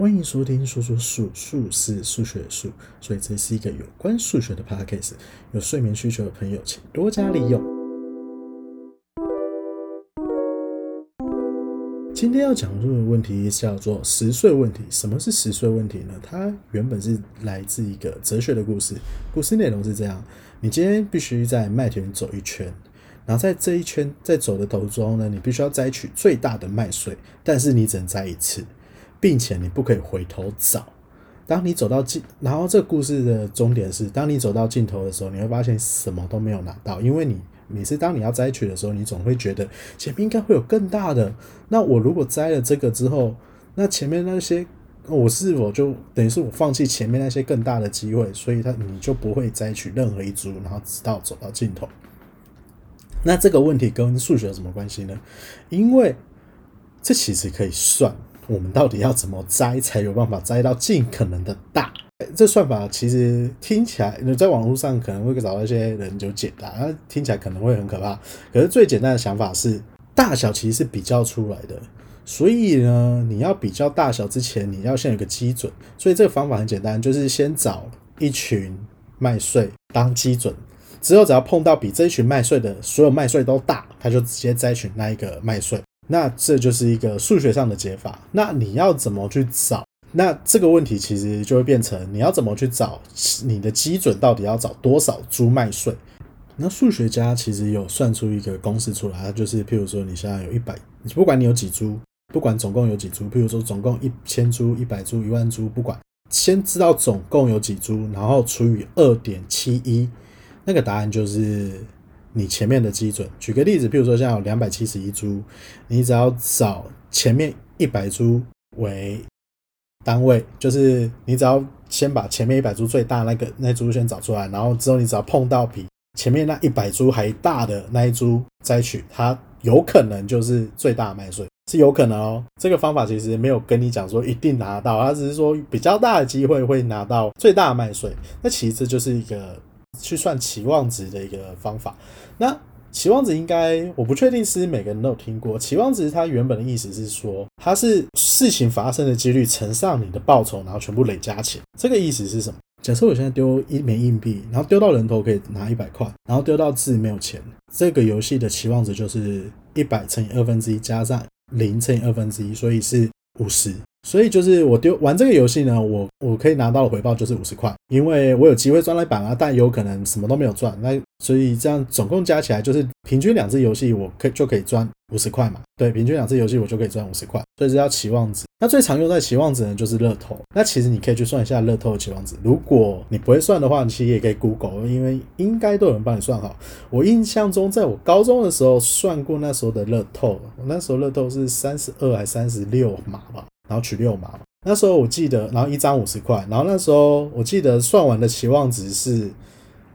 欢迎收听说说数，数是数学的数，所以这是一个有关数学的 podcast。有睡眠需求的朋友，请多加利用。今天要讲述的问题叫做十岁问题。什么是十岁问题呢？它原本是来自一个哲学的故事。故事内容是这样：你今天必须在麦田走一圈，然后在这一圈在走的途中呢，你必须要摘取最大的麦穗，但是你只能摘一次。并且你不可以回头找。当你走到尽，然后这个故事的终点是，当你走到尽头的时候，你会发现什么都没有拿到，因为你每次当你要摘取的时候，你总会觉得前面应该会有更大的。那我如果摘了这个之后，那前面那些我是否就等于是我放弃前面那些更大的机会？所以他你就不会摘取任何一株，然后直到走到尽头。那这个问题跟数学有什么关系呢？因为这其实可以算。我们到底要怎么摘才有办法摘到尽可能的大？这算法其实听起来，你在网络上可能会找到一些人就解答，听起来可能会很可怕。可是最简单的想法是，大小其实是比较出来的。所以呢，你要比较大小之前，你要先有个基准。所以这个方法很简单，就是先找一群麦穗当基准，之后只要碰到比这一群麦穗的所有麦穗都大，他就直接摘取那一个麦穗。那这就是一个数学上的解法。那你要怎么去找？那这个问题其实就会变成你要怎么去找你的基准到底要找多少株麦穗？那数学家其实有算出一个公式出来，就是譬如说你现在有一百，不管你有几株，不管总共有几株，譬如说总共一千株、一百株、一万株，不管，先知道总共有几株，然后除以二点七一，那个答案就是。你前面的基准，举个例子，譬如说像有两百七十一株，你只要找前面一百株为单位，就是你只要先把前面一百株最大那个那株先找出来，然后之后你只要碰到比前面那一百株还大的那一株摘取，它有可能就是最大麦穗，是有可能哦。这个方法其实没有跟你讲说一定拿到，它只是说比较大的机会会拿到最大麦穗。那其实就是一个。去算期望值的一个方法。那期望值应该我不确定是每个人都有听过。期望值它原本的意思是说，它是事情发生的几率乘上你的报酬，然后全部累加起来。这个意思是什么？假设我现在丢一枚硬币，然后丢到人头可以拿一百块，然后丢到字没有钱。这个游戏的期望值就是一百乘以二分之一加上零乘以二分之一，所以是五十。所以就是我丢玩这个游戏呢，我我可以拿到的回报就是五十块，因为我有机会赚了一百啊，但有可能什么都没有赚。那所以这样总共加起来就是平均两次游戏我可就可以赚五十块嘛？对，平均两次游戏我就可以赚五十块，所以这叫期望值。那最常用在期望值呢就是乐透。那其实你可以去算一下乐透的期望值。如果你不会算的话，你其实也可以 Google，因为应该都有人帮你算好。我印象中，在我高中的时候算过那时候的乐透，我那时候乐透是三十二还三十六码吧。然后取六码，那时候我记得，然后一张五十块，然后那时候我记得算完的期望值是，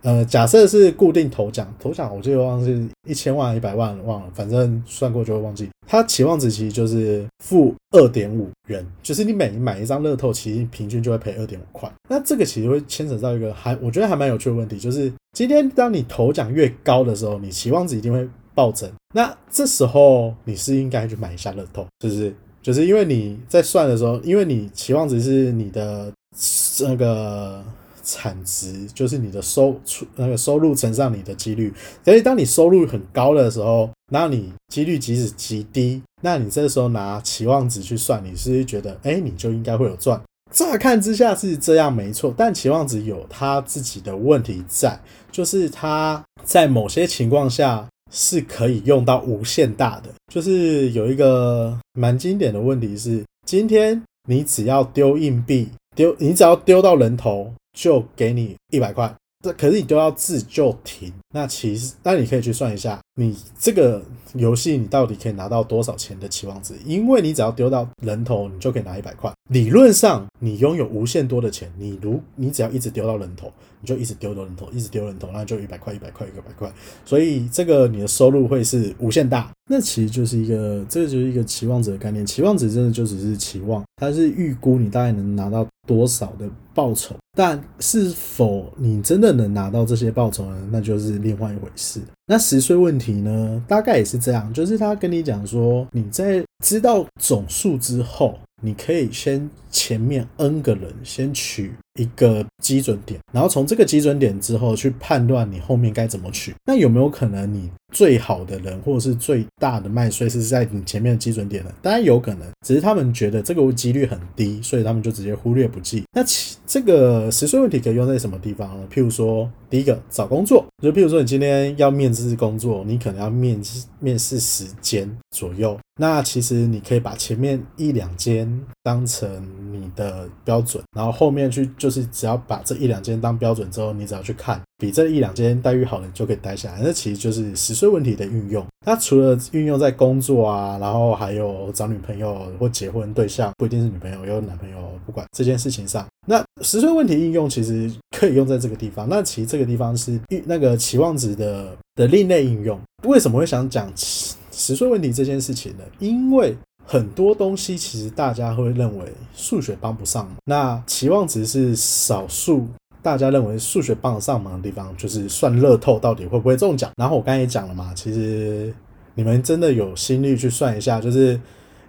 呃，假设是固定头奖，头奖我记得忘记一千万一百万忘了，反正算过就会忘记。它期望值其实就是负二点五元，就是你每买一张乐透，其实平均就会赔二点五块。那这个其实会牵扯到一个还我觉得还蛮有趣的问题，就是今天当你头奖越高的时候，你期望值一定会暴增。那这时候你是应该去买一下乐透，是不是？就是因为你在算的时候，因为你期望值是你的那个产值，就是你的收出那个收入乘上你的几率。所以当你收入很高的时候，那你几率即使极低，那你这时候拿期望值去算，你是觉得哎，你就应该会有赚。乍看之下是这样没错，但期望值有它自己的问题在，就是它在某些情况下。是可以用到无限大的，就是有一个蛮经典的问题是，今天你只要丢硬币，丢你只要丢到人头，就给你一百块。这可是你丢到字就停，那其实那你可以去算一下，你这个游戏你到底可以拿到多少钱的期望值？因为你只要丢到人头，你就可以拿一百块。理论上你拥有无限多的钱，你如你只要一直丢到人头，你就一直丢到人头，一直丢人头，那就一百块一百块一百块。所以这个你的收入会是无限大。那其实就是一个，这就是一个期望值的概念。期望值真的就只是期望，它是预估你大概能拿到多少的报酬。但是否你真的能拿到这些报酬呢？那就是另外一回事。那十岁问题呢？大概也是这样，就是他跟你讲说，你在知道总数之后，你可以先前面 n 个人先取一个基准点，然后从这个基准点之后去判断你后面该怎么取。那有没有可能你最好的人或者是最大的麦穗是在你前面的基准点呢？当然有可能，只是他们觉得这个几率很低，所以他们就直接忽略不计。那其这个十岁问题可以用在什么地方呢？譬如说，第一个找工作，就譬如说你今天要面试工作，你可能要面试面试时间左右。那其实你可以把前面一两间当成你的标准，然后后面去就是只要把这一两间当标准之后，你只要去看比这一两间待遇好的，你就可以待下来。那其实就是十岁问题的运用。那除了运用在工作啊，然后还有找女朋友或结婚对象，不一定是女朋友，有男朋友，不管这件事情上，那十岁问题应用其实可以用在这个地方。那其实这个地方是那个期望值的的另类应用。为什么会想讲？十岁问题这件事情呢，因为很多东西其实大家会认为数学帮不上，那期望值是少数大家认为数学帮得上忙的地方，就是算乐透到底会不会中奖。然后我刚才也讲了嘛，其实你们真的有心率去算一下，就是。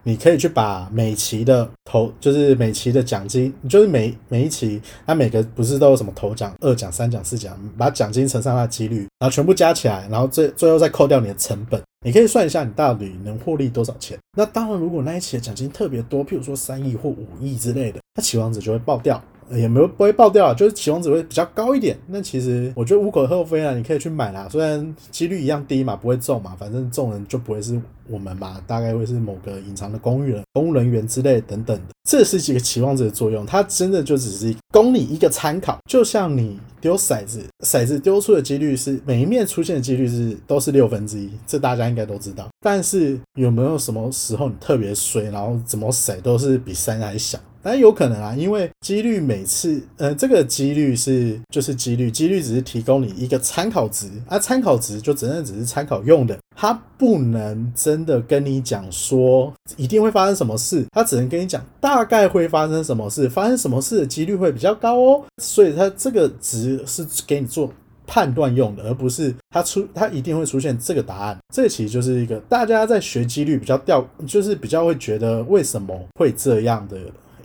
你可以去把每期的头，就是每期的奖金，就是每每一期，它每个不是都有什么头奖、二奖、三奖、四奖，把奖金乘上它的几率，然后全部加起来，然后最最后再扣掉你的成本，你可以算一下你到底能获利多少钱。那当然，如果那一期的奖金特别多，譬如说三亿或五亿之类的，那期望值就会爆掉。也没有不会爆掉，就是期望值会比较高一点。那其实我觉得无可厚非啊，你可以去买啦。虽然几率一样低嘛，不会中嘛，反正中人就不会是我们嘛，大概会是某个隐藏的公务员、公务人员之类等等的。这是几个期望值的作用，它真的就只是供你一个参考。就像你丢骰子，骰子丢出的几率是每一面出现的几率是都是六分之一，这大家应该都知道。但是有没有什么时候你特别衰，然后怎么骰都是比三还小？但有可能啊，因为几率每次，呃，这个几率是就是几率，几率只是提供你一个参考值，啊参考值就真的只是参考用的，它不能真的跟你讲说一定会发生什么事，它只能跟你讲大概会发生什么事，发生什么事的几率会比较高哦，所以它这个值是给你做判断用的，而不是它出它一定会出现这个答案。这其实就是一个大家在学几率比较掉，就是比较会觉得为什么会这样的。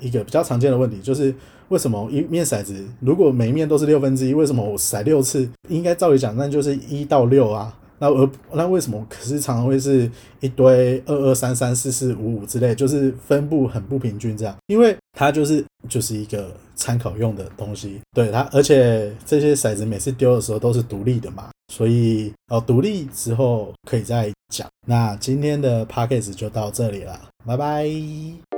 一个比较常见的问题就是，为什么一面骰子如果每一面都是六分之一，为什么我骰六次？应该照理讲，那就是一到六啊。那而那为什么？可是常常会是一堆二二三三四四五五之类，就是分布很不平均这样。因为它就是就是一个参考用的东西，对它，而且这些骰子每次丢的时候都是独立的嘛，所以哦，独立之后可以再讲。那今天的 p a c k a g e 就到这里了，拜拜。